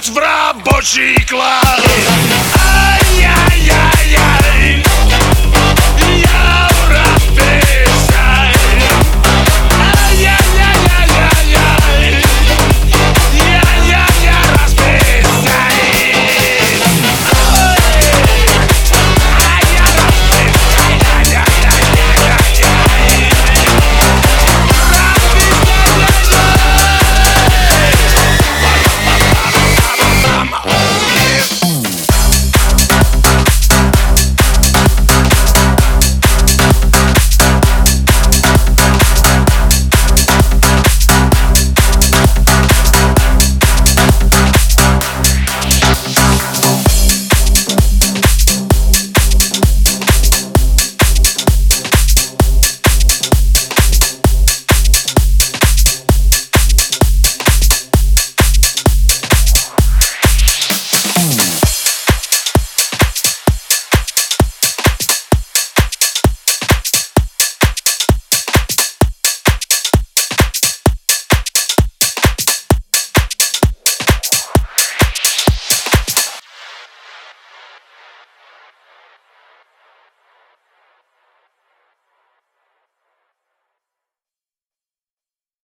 играть в рабочий класс. Ай-яй-яй-яй.